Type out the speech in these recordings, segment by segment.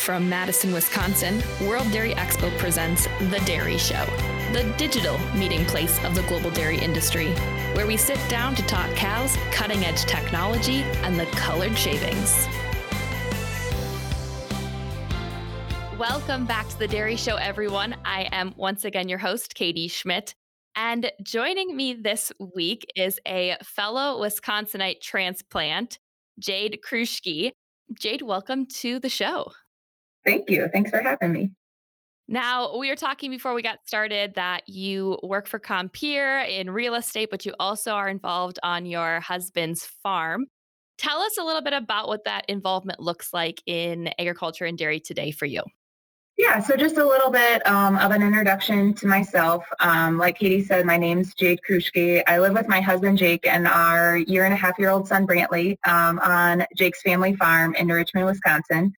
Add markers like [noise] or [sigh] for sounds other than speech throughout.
From Madison, Wisconsin, World Dairy Expo presents The Dairy Show, the digital meeting place of the global dairy industry, where we sit down to talk cows, cutting edge technology, and the colored shavings. Welcome back to The Dairy Show, everyone. I am once again your host, Katie Schmidt. And joining me this week is a fellow Wisconsinite transplant, Jade Kruschke. Jade, welcome to the show. Thank you. Thanks for having me. Now, we were talking before we got started that you work for Compeer in real estate, but you also are involved on your husband's farm. Tell us a little bit about what that involvement looks like in agriculture and dairy today for you. Yeah, so just a little bit um, of an introduction to myself. Um, like Katie said, my name's Jade Kruschke. I live with my husband Jake and our year and a half year old son Brantley um, on Jake's family farm in Richmond, Wisconsin.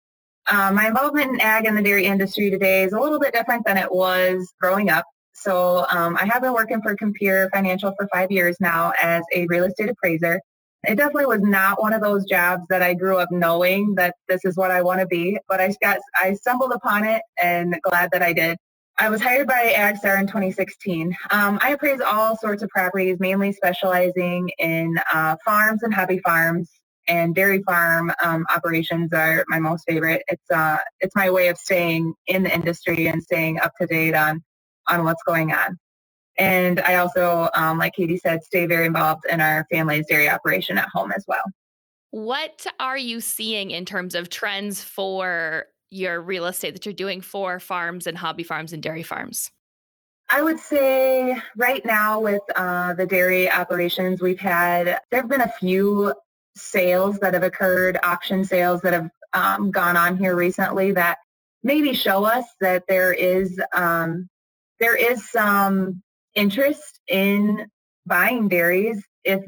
Um, my involvement in ag and the dairy industry today is a little bit different than it was growing up. So um, I have been working for Compeer Financial for five years now as a real estate appraiser. It definitely was not one of those jobs that I grew up knowing that this is what I want to be, but I got I stumbled upon it and glad that I did. I was hired by AgStar in 2016. Um, I appraise all sorts of properties, mainly specializing in uh, farms and hobby farms, and dairy farm um, operations are my most favorite. It's uh, it's my way of staying in the industry and staying up to date on on what's going on. And I also, um, like Katie said, stay very involved in our family's dairy operation at home as well. What are you seeing in terms of trends for your real estate that you're doing for farms and hobby farms and dairy farms? I would say right now with uh, the dairy operations, we've had, there have been a few sales that have occurred, auction sales that have um, gone on here recently that maybe show us that there is um, there is some interest in buying dairies if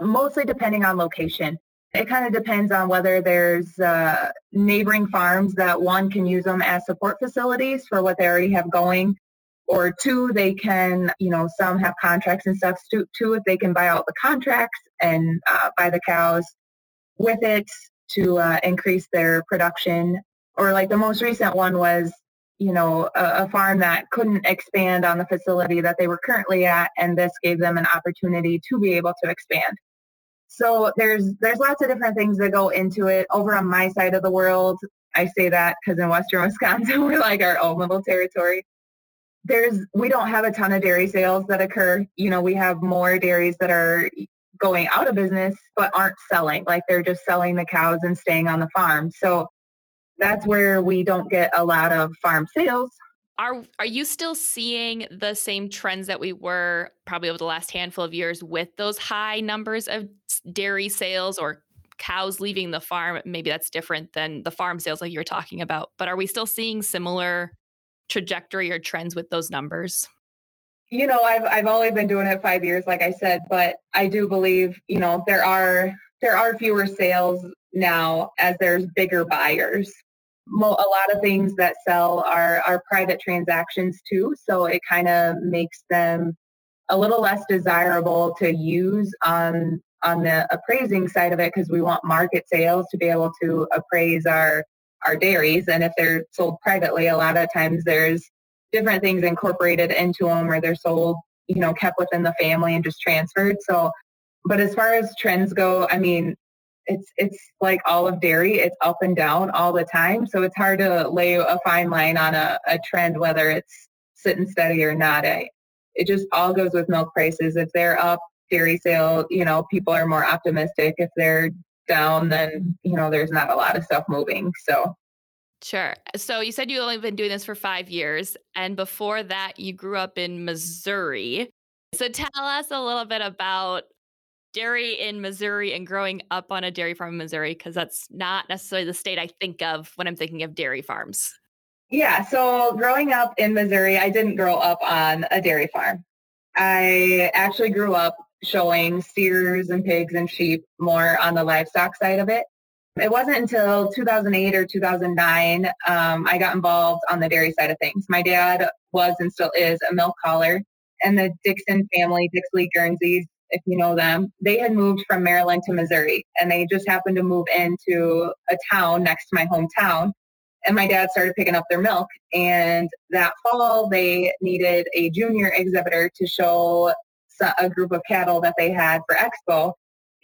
mostly depending on location. It kind of depends on whether there's uh, neighboring farms that one can use them as support facilities for what they already have going or two they can you know some have contracts and stuff. Two, two if they can buy out the contracts and uh, buy the cows with it to uh, increase their production. Or like the most recent one was you know a, a, farm that couldn't expand on the facility that they were currently at and this gave them an opportunity to be able to expand. So there's there's lots of different things that go into it. Over on my side of the world i say that because in western [laughs] wisconsin we're like our own little territory there's we don't have a ton of dairy sales that occur you know we have more dairies that are going out of business but aren't selling like they're just selling the cows and staying on the farm so that's where we don't get a lot of farm sales. Are are you still seeing the same trends that we were probably over the last handful of years with those high numbers of dairy sales or cows leaving the farm? Maybe that's different than the farm sales like you're talking about, but are we still seeing similar trajectory or trends with those numbers? You know, I've I've only been doing it 5 years like I said, but I do believe, you know, there are there are fewer sales now as there's bigger buyers a lot of things that sell are, are private transactions too. So it kind of makes them a little less desirable to use on on the appraising side of it because we want market sales to be able to appraise our our dairies and if they're sold privately a lot of times there's different things incorporated into them or they're sold you know kept within the family and just transferred. So but as far as trends go i mean it's it's like all of dairy it's up and down all the time. So it's hard to lay a fine line on a, a trend whether it's sitting steady or not. I, it just all goes with milk prices. If they're up dairy sale you know people are more optimistic. If they're down then you know there's not a lot of stuff moving so Sure. So you said you only been doing this for five years, and before that, you grew up in Missouri. So tell us a little bit about dairy in Missouri and growing up on a dairy farm in Missouri because that's not necessarily the state I think of when I'm thinking of dairy farms. Yeah, so growing up in Missouri, I didn't grow up on a dairy farm. I actually grew up showing steers and pigs and sheep more on the livestock side of it. It wasn't until 2008 or 2009 um, I got involved on the dairy side of things. My dad was and still is a milk hauler, and the Dixon family, Dixley Guernseys, if you know them, they had moved from Maryland to Missouri and they just happened to move into a town next to my hometown. and my dad started picking up their milk. And that fall, they needed a junior exhibitor to show a group of cattle that they had for expo.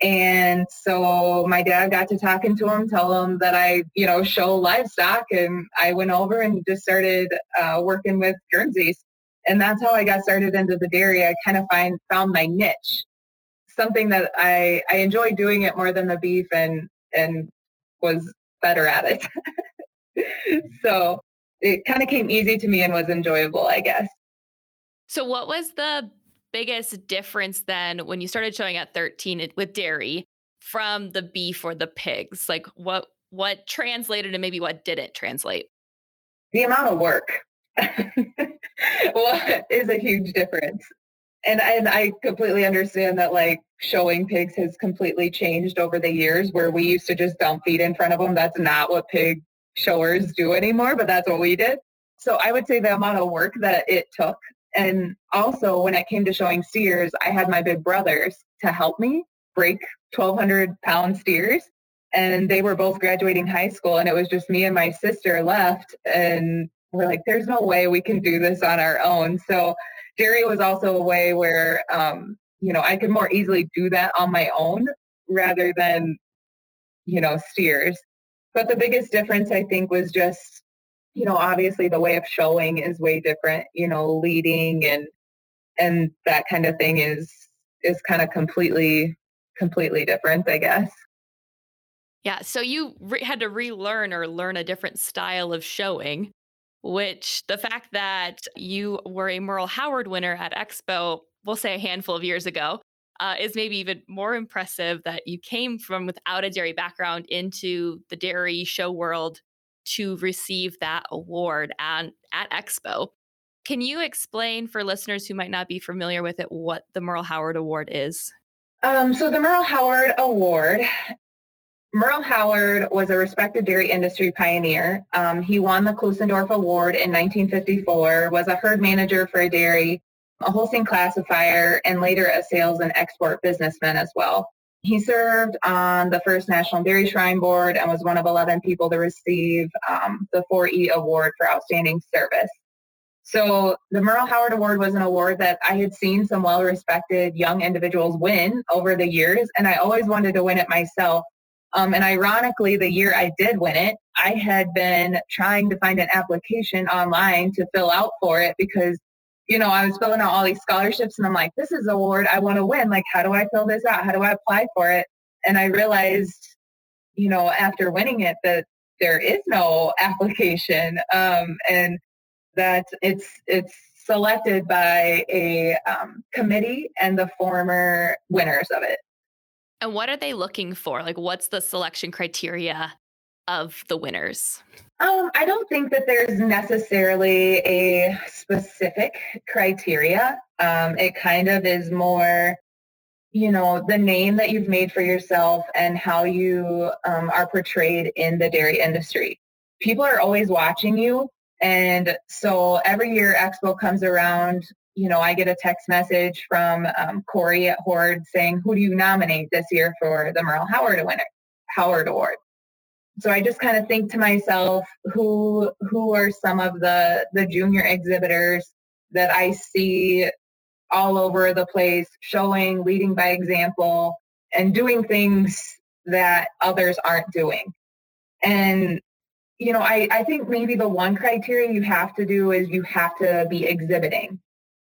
And so my dad got to talking to him, tell him that I, you know, show livestock. And I went over and just started uh, working with Guernseys. And that's how I got started into the dairy. I kind of find found my niche, something that I, I enjoy doing it more than the beef and, and was better at it. [laughs] so it kind of came easy to me and was enjoyable, I guess. So what was the biggest difference then when you started showing at 13 with dairy from the beef or the pigs? Like what what translated and maybe what didn't translate? The amount of work [laughs] well, is a huge difference. And and I completely understand that like showing pigs has completely changed over the years where we used to just dump feed in front of them. That's not what pig showers do anymore, but that's what we did. So I would say the amount of work that it took and also, when it came to showing steers, I had my big brothers to help me break 1,200 pound steers. And they were both graduating high school, and it was just me and my sister left. And we're like, there's no way we can do this on our own. So, dairy was also a way where, um, you know, I could more easily do that on my own rather than, you know, steers. But the biggest difference, I think, was just you know, obviously the way of showing is way different, you know, leading and and that kind of thing is is kind of completely completely different, I guess. Yeah, so you re- had to relearn or learn a different style of showing, which the fact that you were a Merle Howard winner at Expo, we'll say a handful of years ago, uh, is maybe even more impressive that you came from without a dairy background into the dairy show world to receive that award at, at Expo. Can you explain for listeners who might not be familiar with it what the Merle Howard Award is? Um, so the Merle Howard Award, Merle Howard was a respected dairy industry pioneer. Um, he won the Klusendorf Award in 1954, was a herd manager for a dairy, a Holstein classifier, and later a sales and export businessman as well. He served on the first National Dairy Shrine Board and was one of 11 people to receive um, the 4E Award for Outstanding Service. So the Merle Howard Award was an award that I had seen some well-respected young individuals win over the years, and I always wanted to win it myself. Um, and ironically, the year I did win it, I had been trying to find an application online to fill out for it because you know, I was filling out all these scholarships and I'm like, this is an award I want to win. Like, how do I fill this out? How do I apply for it? And I realized, you know, after winning it that there is no [laughs] application um, and that it's, it's selected by a um, committee and the former winners of it. And what are they looking for? Like, what's the selection criteria of the winners? Um, I don't think that there's necessarily a specific criteria. Um, it kind of is more, you know, the name that you've made for yourself and how you um, are portrayed in the dairy industry. People are always watching you. And so every year Expo comes around, you know, I get a text message from um, Corey at Hoard's saying, who do you nominate this year for the Merle Howard winner, Howard Award? So I just kind of think to myself, who who are some of the the junior exhibitors that I see all over the place, showing, leading by example, and doing things that others aren't doing. And you know, I, I think maybe the one criteria you have to do is you have to be exhibiting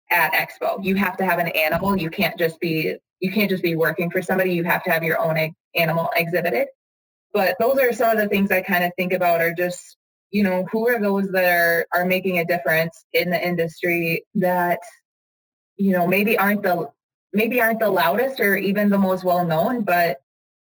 at Expo. You have to have an animal. You can't just be you can't just be working for somebody. You have to have your own animal exhibited. But those are some of the things I kind of think about are just, you know, who are those that are, are making a difference in the industry that, you know, maybe aren't the maybe aren't the loudest or even the most well known, but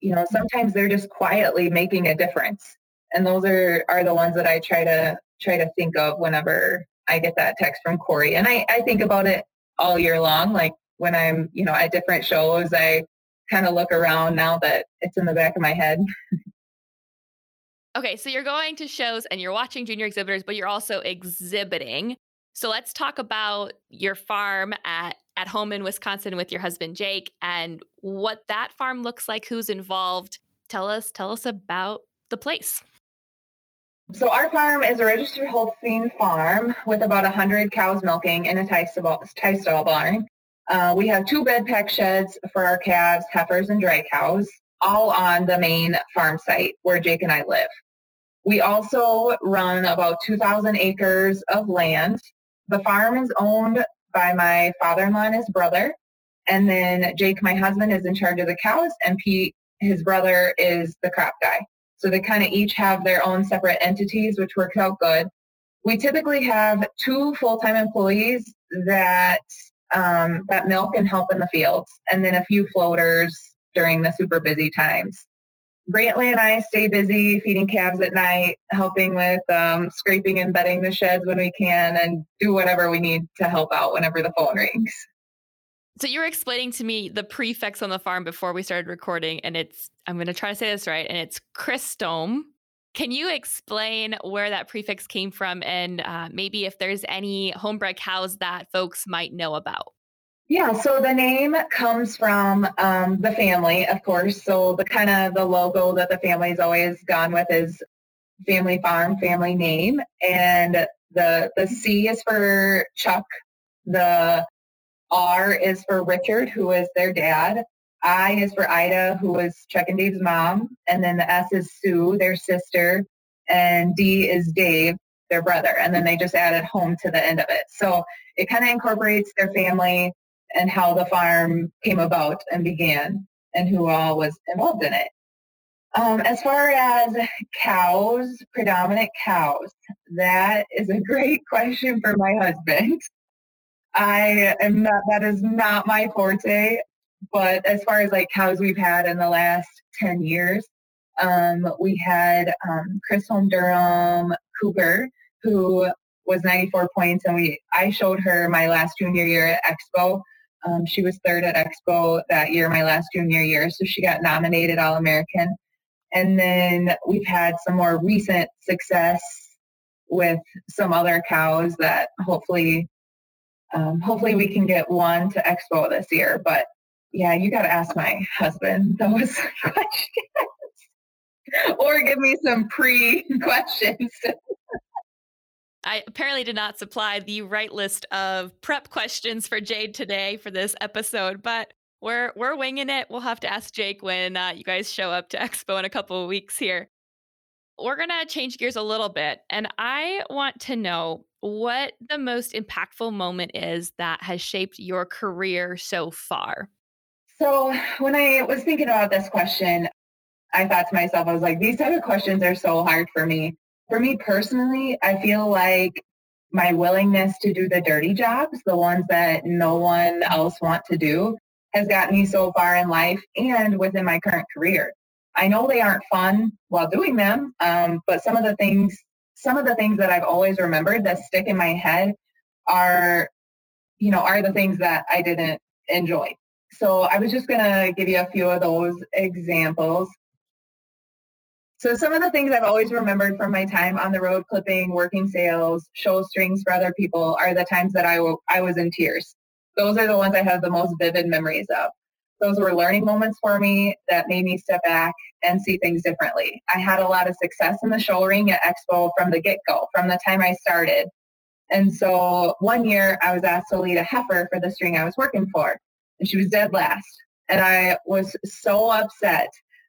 you know, sometimes they're just quietly making a difference. And those are, are the ones that I try to try to think of whenever I get that text from Corey. And I, I think about it all year long. Like when I'm, you know, at different shows, I kind of look around now that it's in the back of my head. [laughs] okay, so you're going to shows and you're watching junior exhibitors, but you're also exhibiting. So let's talk about your farm at at home in Wisconsin with your husband Jake and what that farm looks like, who's involved. Tell us tell us about the place. So our farm is a registered Holstein farm with about 100 cows milking in a tie stall barn. Uh, we have two bed pack sheds for our calves, heifers, and dry cows, all on the main farm site where Jake and I live. We also run about 2,000 acres of land. The farm is owned by my father-in-law and his brother. And then Jake, my husband, is in charge of the cows, and Pete, his brother, is the crop guy. So they kind of each have their own separate entities, which works out good. We typically have two full-time employees that um, that milk and help in the fields, and then a few floaters during the super busy times. Brantley and I stay busy feeding calves at night, helping with um, scraping and bedding the sheds when we can, and do whatever we need to help out whenever the phone rings. So you were explaining to me the prefix on the farm before we started recording, and it's I'm going to try to say this right, and it's Crisdhome. Can you explain where that prefix came from, and uh, maybe if there's any homebred cows that folks might know about? Yeah, so the name comes from um, the family, of course. So the kind of the logo that the family's always gone with is family farm, family name, and the the C is for Chuck. The R is for Richard, who is their dad. I is for Ida, who is Chuck and Dave's mom. And then the S is Sue, their sister. And D is Dave, their brother. And then they just added home to the end of it. So it kind of incorporates their family and how the farm came about and began and who all was involved in it. Um, as far as cows, predominant cows, that is a great [laughs] question for my husband. I am not, that is not my forte. But as far as like cows we've had in the last 10 years, um, we had um, Chisholm Durham Cooper, who was 94 points. And we, I showed her my last junior year at Expo. Um, she was third at Expo that year, my last junior year. So she got nominated All-American. And then we've had some more recent success with some other cows that hopefully um, hopefully we can get one to expo this year. But yeah, you got to ask my husband those [laughs] questions or give me some pre questions. I apparently did not supply the right list of prep questions for Jade today for this episode, but we're we're winging it. We'll have to ask Jake when uh, you guys show up to [laughs] Expo in a couple of weeks here. We're gonna change gears a little bit, and I want to know what the most impactful moment is that has shaped your career so far? So, when I was thinking about this question, I thought to myself, I was like, these type of questions are so hard for me. For me personally, I feel like my willingness to do the dirty jobs, the ones that no one else want to do, has gotten me so far in life and within my current career. I know they aren't fun while doing them, um, but some of the things some of the things that I've always remembered that stick in my head are, you know, are the things that I didn't enjoy. So I was just to give you a few of those examples. So some of the things I've always remembered from my time on the road clipping, working sales, show strings for other people are the times that I, w- I was in tears. Those are the ones I have the most vivid memories of those were learning moments for me that made me step back and see things differently. I had a lot of success in the show ring at Expo from the get-go, from the time I started. And so one year I was asked to lead a heifer for the string I was working for, and she was dead last. And I was so upset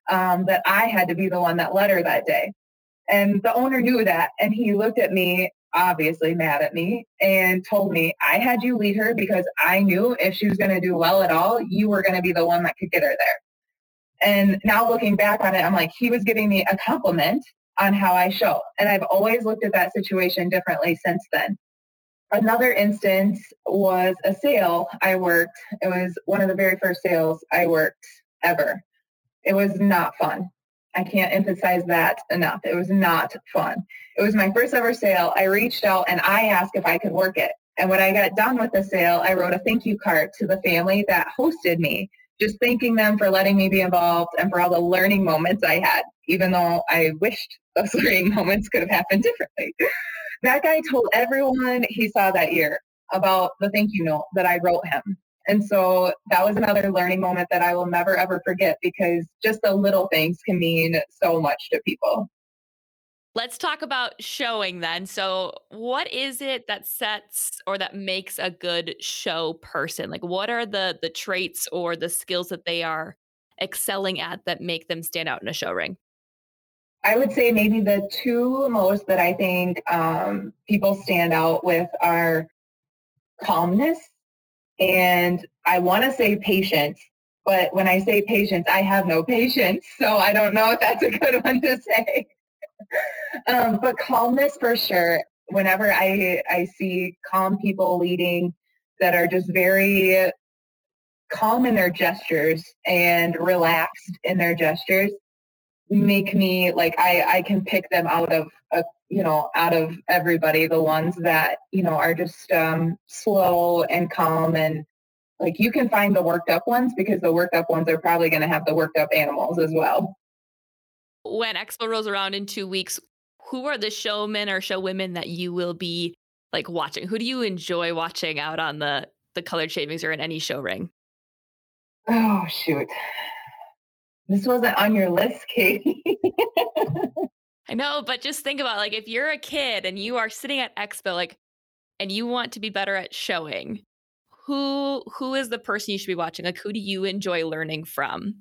um, that I had to be the one that led her that day. And the owner knew that, and he looked at me obviously mad at me and told me I had you lead her because I knew if she was going to do well at all, you were going to be the one that could get her there. And now looking back on it, I'm like, he was giving me a compliment on how I show. And I've always looked at that situation differently since then. Another instance was a sale I worked. It was one of the very first sales I worked ever. It was not fun. I can't emphasize that enough. It was not fun. It was my first ever sale. I reached out and I asked if I could work it. And when I got done with the sale, I wrote a thank you card to the family that hosted me, just thanking them for letting me be involved and for all the learning moments I had, even though I wished those [laughs] learning moments could have happened differently. that guy told everyone he saw that year about the thank you note that I wrote him. And so that was another learning moment that I will never ever forget because just the little things can mean so much to people. Let's talk about showing then. So, what is it that sets or that makes a good show person? Like what are the the traits or the skills that they are excelling at that make them stand out in a show ring? I would say maybe the two most that I think um, people stand out with are calmness and I want to say patience. But when I say patience, I have no patience. So I don't know if that's a good [laughs] one to say. um, but calmness for sure. Whenever I, I see calm people leading that are just very calm in their gestures and relaxed in their gestures, make me like I, I can pick them out of a, you know out of everybody the ones that you know are just um, slow and calm and like you can find the worked up ones because the worked up ones are probably going to have the worked up animals as well. When expo rolls around in two weeks who are the showmen or show women that you will be like watching? Who do you enjoy watching out on the the colored shavings or in any show ring? Oh shoot. This wasn't on your list, Katie. [laughs] I know, but just think about like if you're a kid and you are sitting at expo like and you want to be better at showing, who who is the person you should be watching? Like who do you enjoy learning from?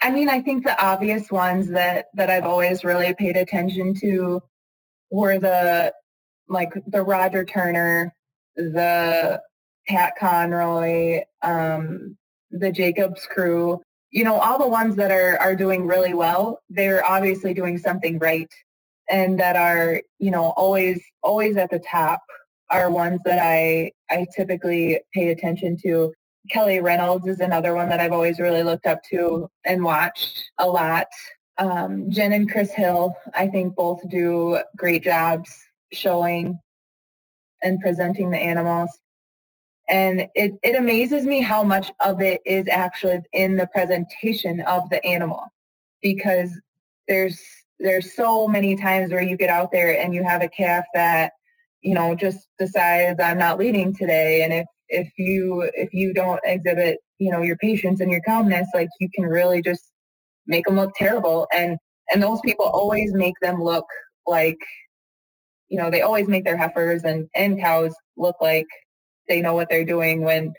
I mean, I think the obvious ones that that I've always really paid attention to were the like the Roger Turner, the Pat Conroy, um, the Jacobs crew you know, all the ones that are, are doing really well, they're obviously doing something right and that are, you know, always, always at the top are ones that I, I typically pay attention to. Kelly Reynolds is another one that I've always really looked up to and watched a lot. Um, Jen and Chris Hill, I think both do great jobs showing and presenting the animals. And it, it amazes me how much of it is actually in the presentation of the animal. Because there's there's so many times where you get out there and you have a calf that you know just decides I'm not leading today. And if if you if you don't exhibit you know your patience and your calmness like you can really just make them look terrible. And and those people always make them look like you know they always make their heifers and and cows look like they know what they're doing when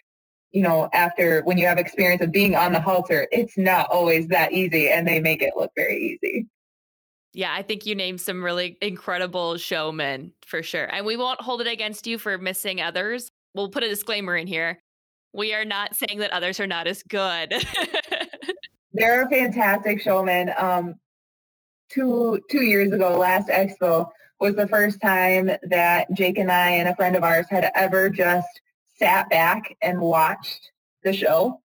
you know after when you have experience of being on the halter it's not always that easy and they make it look very easy yeah, I think you named some really incredible showmen for sure. And we won't hold it against you for missing others. We'll put a disclaimer in here. We are not saying that others are not as good. [laughs] They're fantastic showmen. Um, two two years ago, last expo, was the first time that Jake and I and a friend of ours had ever just sat back and watched the show.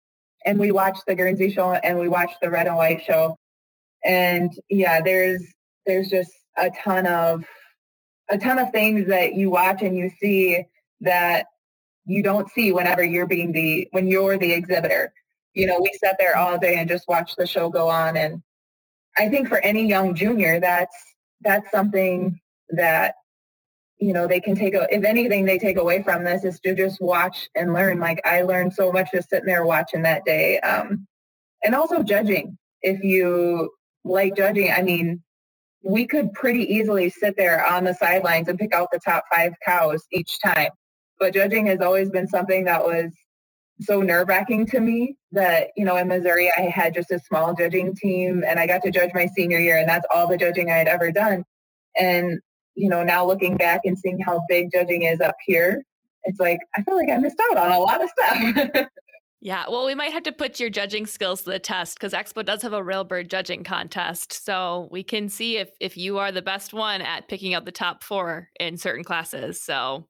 And we watched the Guernsey show and we watched the red and white show. And yeah, there's there's just a ton of a ton of things that you watch and you see that you don't see whenever you're being the when you're the exhibitor. You know, we sat there all day and just watched the show go on and I think for any young junior that's that's something that you know they can take a, if anything they take away from this is to just watch and learn. Like i learned so much just sitting there watching that day um, and also judging. If you like judging i mean we could pretty easily sit there on the sidelines and pick out the top five cows each time. But judging has always been something that was so nerve wracking to me that, you know, in Missouri, I had just a small judging team and I got to judge my senior year and that's all the judging I had ever done. And you know, now looking back and seeing how big judging is up here, it's like I feel like I missed out on a lot of stuff. [laughs] yeah, well, we might have to put your judging skills to the test because Expo does have a railbird judging contest, so we can see if if you are the best one at picking out the top four in certain classes. So,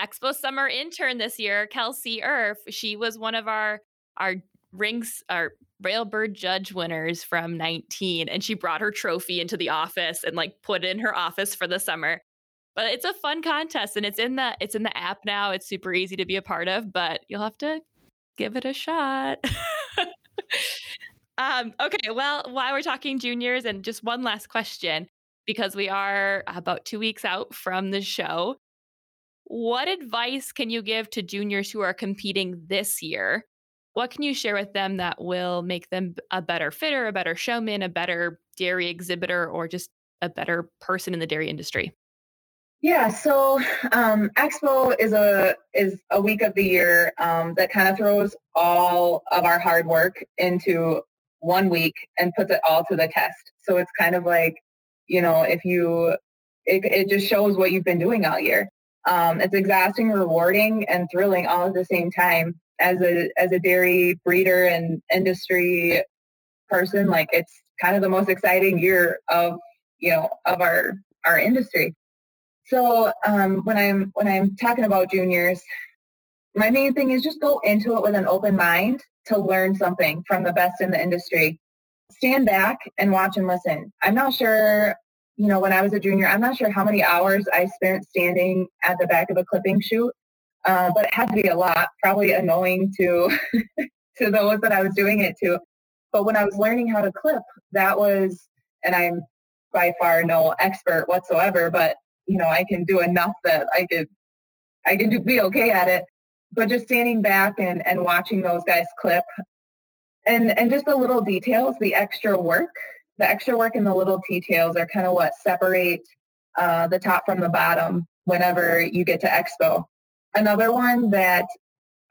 Expo summer intern this year, Kelsey Erf, she was one of our our rings our railbird judge winners from 19 and she brought her trophy into the office and like put in her office for the summer. But it's a fun contest and it's in the it's in the app now. It's super easy to be a part of but you'll have to give it a shot. [laughs] Um okay well while we're talking juniors and just one last question because we are about two weeks out from the show. What advice can you give to juniors who are competing this year what can you share with them that will make them a better fitter, a better showman, a better dairy exhibitor, or just a better person in the dairy industry? Yeah, so um, Expo is a is a week of the year um, that kind of throws all of our hard work into one week and puts it all to the test. So it's kind of like, you know, if you, it, it just shows what you've been doing all year. Um, it's exhausting, rewarding, and thrilling all at the same time. As a as a dairy breeder and industry person, like it's kind of the most exciting year of you know of our our industry. So um, when I'm when I'm talking about juniors, my main thing is just go into it with an open mind to learn something from the best in the industry. Stand back and watch and listen. I'm not sure, you know, when I was a junior, I'm not sure how many hours I spent standing at the back of a clipping chute, uh, but it had to be a lot, probably annoying to [laughs] to those that I was doing it to. But when I was learning how to clip, that was, and I'm by far no expert whatsoever, but you know, I can do enough that I could I can do, be okay at it but just standing back and, and watching those guys clip and and just the little details the extra work the extra work and the little details are kind of what separate uh, the top from the bottom whenever you get to expo another one that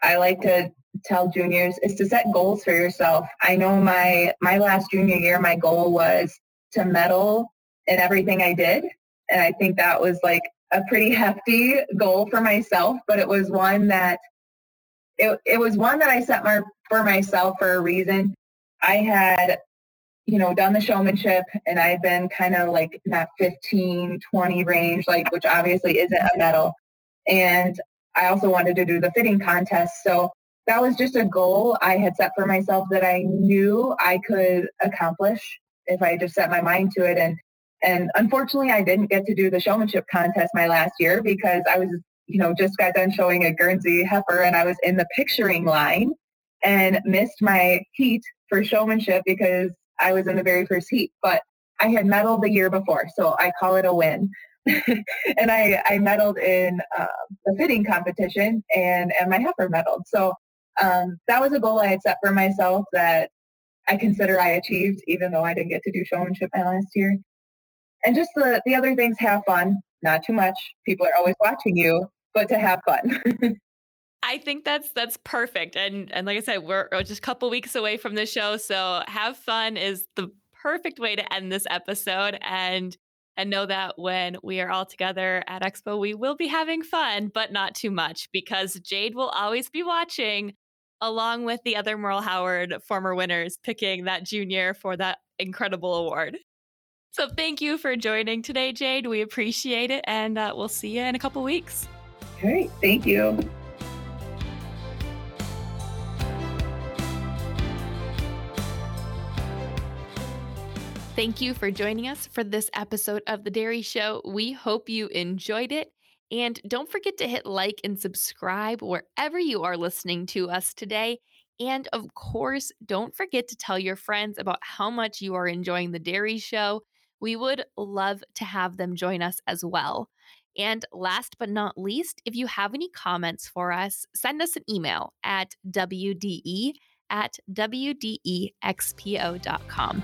i like to tell juniors is to set goals for yourself i know my my last junior year my goal was to medal in everything i did and i think that was like a pretty [laughs] hefty goal for myself, but it was one that it, it was one that I set my, for myself for a reason. I had, you know, done the showmanship and I've been kind of like in that 15, 20 range, like, which obviously isn't a medal. And I also wanted to do the fitting contest. So that was just a goal I had set for myself that I knew I could accomplish if I just set my mind to it. And and unfortunately, I didn't get to do the showmanship contest my last year because I was, you know, just got done showing a Guernsey heifer and I was in the picturing line and missed my heat for showmanship because I was in the very first heat. But I had medaled the year before, so I call it a win. [laughs] and I, I medaled in the fitting competition and, and my heifer medaled. So um, that was a goal I had set for myself that I consider I achieved, even though I didn't get to do showmanship my last year and just the, the other things have fun not too much people are always watching you but to have fun [laughs] I think that's that's perfect. And and like I said, we're just a couple weeks away from the show, so have fun is the perfect way to end this episode and and know that when we are all together at Expo, we will be having fun, but not too much because Jade will always be watching along with the other Merle Howard former winners picking that junior for that incredible award. So thank you for joining today, Jade. We appreciate it, and uh, we'll see you in a couple weeks. Great. Thank you. Thank you for joining us for this episode of The Dairy Show. We hope you enjoyed it. And don't forget to hit like and subscribe wherever you are listening to us today. And of course, don't forget to tell your friends about how much you are enjoying The Dairy Show we would love to have them join us as well. And last but not least, if you have any comments for us, send us an email at WDE at WDEXPO.com.